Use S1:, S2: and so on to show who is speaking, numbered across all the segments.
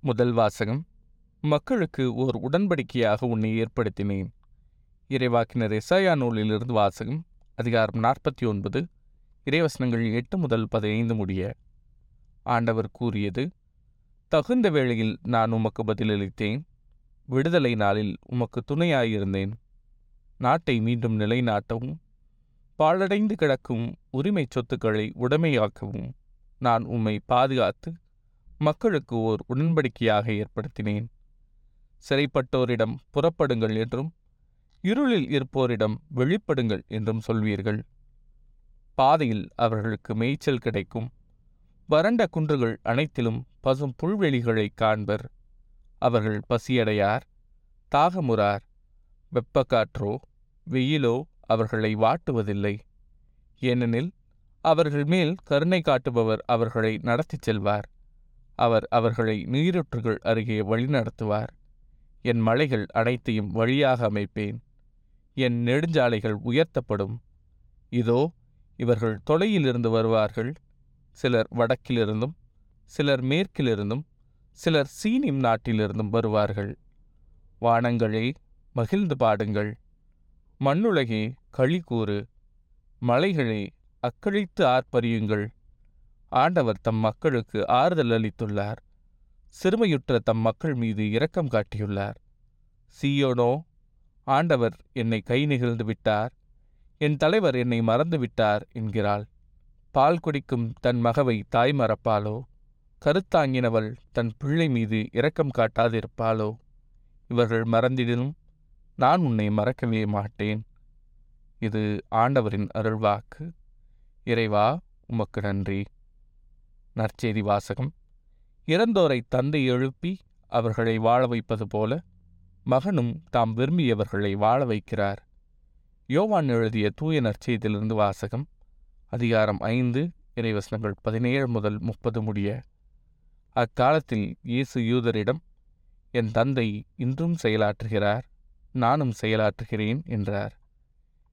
S1: முதல் வாசகம் மக்களுக்கு ஓர் உடன்படிக்கையாக உன்னை ஏற்படுத்தினேன். இறைவாக்கினர் எசாயா நூலிலிருந்து வாசகம் அதிகாரம் நாற்பத்தி ஒன்பது இறைவசனங்கள் எட்டு முதல் பதினைந்து முடிய. ஆண்டவர் கூறியது தகுந்த வேளையில் நான் உமக்கு பதிலளித்தேன். விடுதலை நாளில் உமக்கு துணையாயிருந்தேன். நாட்டை மீண்டும் நிலைநாட்டவும் பாழடைந்து கிடக்கும் உரிமை சொத்துக்களை உடைமையாக்கவும் நான் உம்மை பாதுகாத்து மக்களுக்கு ஓர் உடன்படிக்கையாக ஏற்படுத்தினேன். சிறைப்பட்டோரிடம் புறப்படுங்கள் என்றும் இருளில் இருப்போரிடம் வெளிப்படுங்கள் என்றும் சொல்வீர்கள். பாதையில் அவர்களுக்கு மேய்ச்சல் கிடைக்கும். வறண்ட குன்றுகள் அனைத்திலும் பசும் புல்வெளிகளை காண்பர். அவர்கள் பசியடையார் தாகமுறார். வெப்பக்காற்றோ வெயிலோ அவர்களை வாட்டுவதில்லை. ஏனெனில் அவர்கள் மேல் கருணை காட்டுபவர் அவர்களை நடத்திச் செல்வார். அவர் அவர்களை நீரூற்றுகள் அருகே வழிநடத்துவார். என் மலைகள் அனைத்தையும் வழியாக அமைப்பேன். என் நெடுஞ்சாலைகள் உயர்த்தப்படும். இதோ இவர்கள் தொலையிலிருந்து வருவார்கள். சிலர் வடக்கிலிருந்தும் சிலர் மேற்கிலிருந்தும் சிலர் சீனிம் நாட்டிலிருந்தும் வருவார்கள். வானங்களே மகிழ்ந்து பாடுங்கள். மண்ணுலகே களி கூறு. மலைகளே அக்களித்து ஆர்ப்பரியுங்கள். ஆண்டவர் தம் மக்களுக்கு ஆறுதல் அளித்துள்ளார். சிறுமையுற்ற தம் மக்கள் மீது இரக்கம் காட்டியுள்ளார். சீயோனோ ஆண்டவர் என்னை கை நிகழ்ந்து விட்டார். என் தலைவர் என்னை மறந்து விட்டார் என்கிறாள். பால் குடிக்கும் தன் மகவை தாய் மறப்பாளோ? கருத்தாங்கினவள் தன் பிள்ளை மீது இரக்கம் காட்டாதிருப்பாளோ? இவர்கள் மறந்திடனும் நான் உன்னை மறக்கவே மாட்டேன். இது ஆண்டவரின் அருள்வாக்கு. இறைவா உமக்கு நன்றி. நற்செய்தி வாசகம். இறந்தோரை தந்தை எழுப்பி அவர்களை வாழ வைப்பது போல மகனும் தாம் விரும்பியவர்களை வாழ வைக்கிறார். யோவான் எழுதிய தூய நற்செய்தியிலிருந்து வாசகம் அதிகாரம் ஐந்து இறைவசனங்கள் பதினேழு முதல் முப்பது முடிய அக்காலத்தில் இயேசு யூதரிடம் என் தந்தை இன்றும் செயலாற்றுகிறார் நானும் செயலாற்றுகிறேன் என்றார்.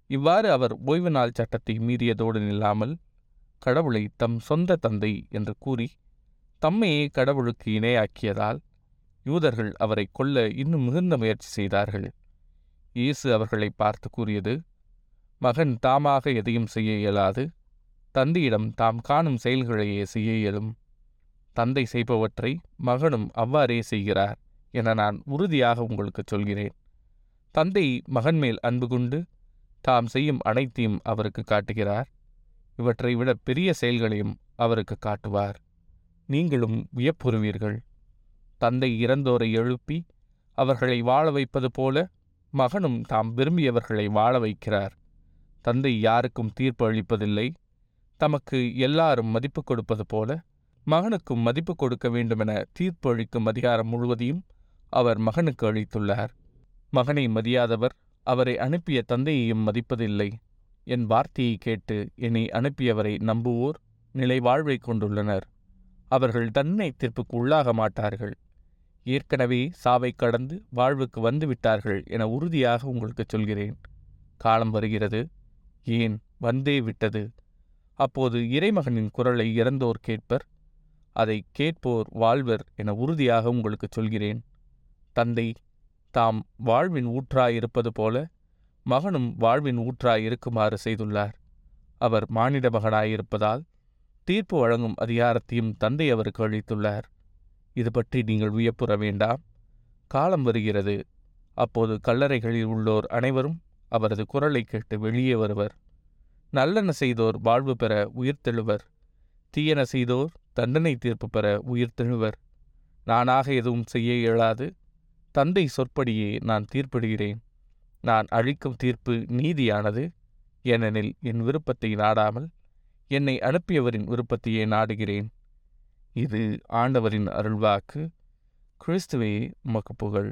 S1: இவ்வாறு அவர் ஓய்வு நாள் சட்டத்தை மீறியதோடு நில்லாமல் கடவுளை தம் சொந்த தந்தை என்று கூறி தம்மையே கடவுளுக்கு இணையாக்கியதால் யூதர்கள் அவரை கொல்ல இன்னும் மிகுந்த முயற்சி செய்தார்கள். இயேசு அவர்களை பார்த்து கூறியது மகன் தாமாக எதையும் செய்ய இயலாது தந்தையிடம் தாம் காணும் செயல்களையே செய்ய இயலும். தந்தை செய்பவற்றை மகனும் அவ்வாறே செய்கிறார் என நான் உறுதியாக உங்களுக்கு சொல்கிறேன். தந்தை மகன் மேல் அன்பு கொண்டு தாம் செய்யும் அனைத்தையும் அவருக்கு காட்டுகிறார். இவற்றை விட பெரிய செயல்களையும் அவருக்கு காட்டுவார். நீங்களும் வியப்புறுவீர்கள். தந்தை இறந்தோரை எழுப்பி அவர்களை வாழ வைப்பது போல மகனும் தாம் விரும்பியவர்களை வாழ வைக்கிறார். தந்தை யாருக்கும் தீர்ப்பு அளிப்பதில்லை. தமக்கு எல்லாரும் மதிப்பு கொடுப்பது போல மகனுக்கும் மதிப்பு கொடுக்க வேண்டுமென தீர்ப்பு அளிக்கும் அதிகாரம் முழுவதையும் அவர் மகனுக்கு அளித்துள்ளார். மகனை மதியாதவர் அவரை அனுப்பிய தந்தையையும் மதிப்பதில்லை. என் வார்த்தையை கேட்டு என்னை அனுப்பியவரை நம்புவோர் நிலை வாழ்வை கொண்டுள்ளனர். அவர்கள் தன்னை தீர்ப்புக்கு உள்ளாக மாட்டார்கள். ஏற்கனவே சாவை கடந்து வாழ்வுக்கு வந்து விட்டார்கள் என உறுதியாக உங்களுக்கு சொல்கிறேன். காலம் வருகிறது. ஏன்? வந்தே விட்டது. அப்போது இறைமகனின் குரலை இறந்தோர் கேட்பர் அதை கேட்போர் வாழ்வர் என உறுதியாக உங்களுக்கு சொல்கிறேன். தந்தை தாம் வாழ்வின் ஊற்றாயிருப்பது போல மகனும் வாழ்வின் ஊற்றாய் இருக்குமாறு செய்துள்ளார். அவர் மானிட மகனாயிருப்பதால் தீர்ப்பு வழங்கும் அதிகாரத்தையும் தந்தை அவருக்கு அளித்துள்ளார். இது பற்றி நீங்கள் வியப்புற வேண்டாம். காலம் வருகிறது. அப்போது கல்லறைகளில் உள்ளோர் அனைவரும் அவரது குரலை கேட்டு வெளியே வருவர். நல்லன செய்தோர் வாழ்வு பெற உயிர்த்தெழுவர் தீயன செய்தோர் தண்டனை தீர்ப்பு பெற உயிர்த்தெழுவர் நானாக எதுவும் செய்ய இயலாது. தந்தை சொற்படியே நான் தீர்ப்பிடுகிறேன். நான் அழிக்கும் தீர்ப்பு நீதியானது? ஏனெனில் என் விருப்பத்தை நாடாமல் என்னை அனுப்பியவரின் விருப்பத்தையே நாடுகிறேன். இது ஆண்டவரின் அருள்வாக்கு. கிறிஸ்துவே உமக்கு புகழ்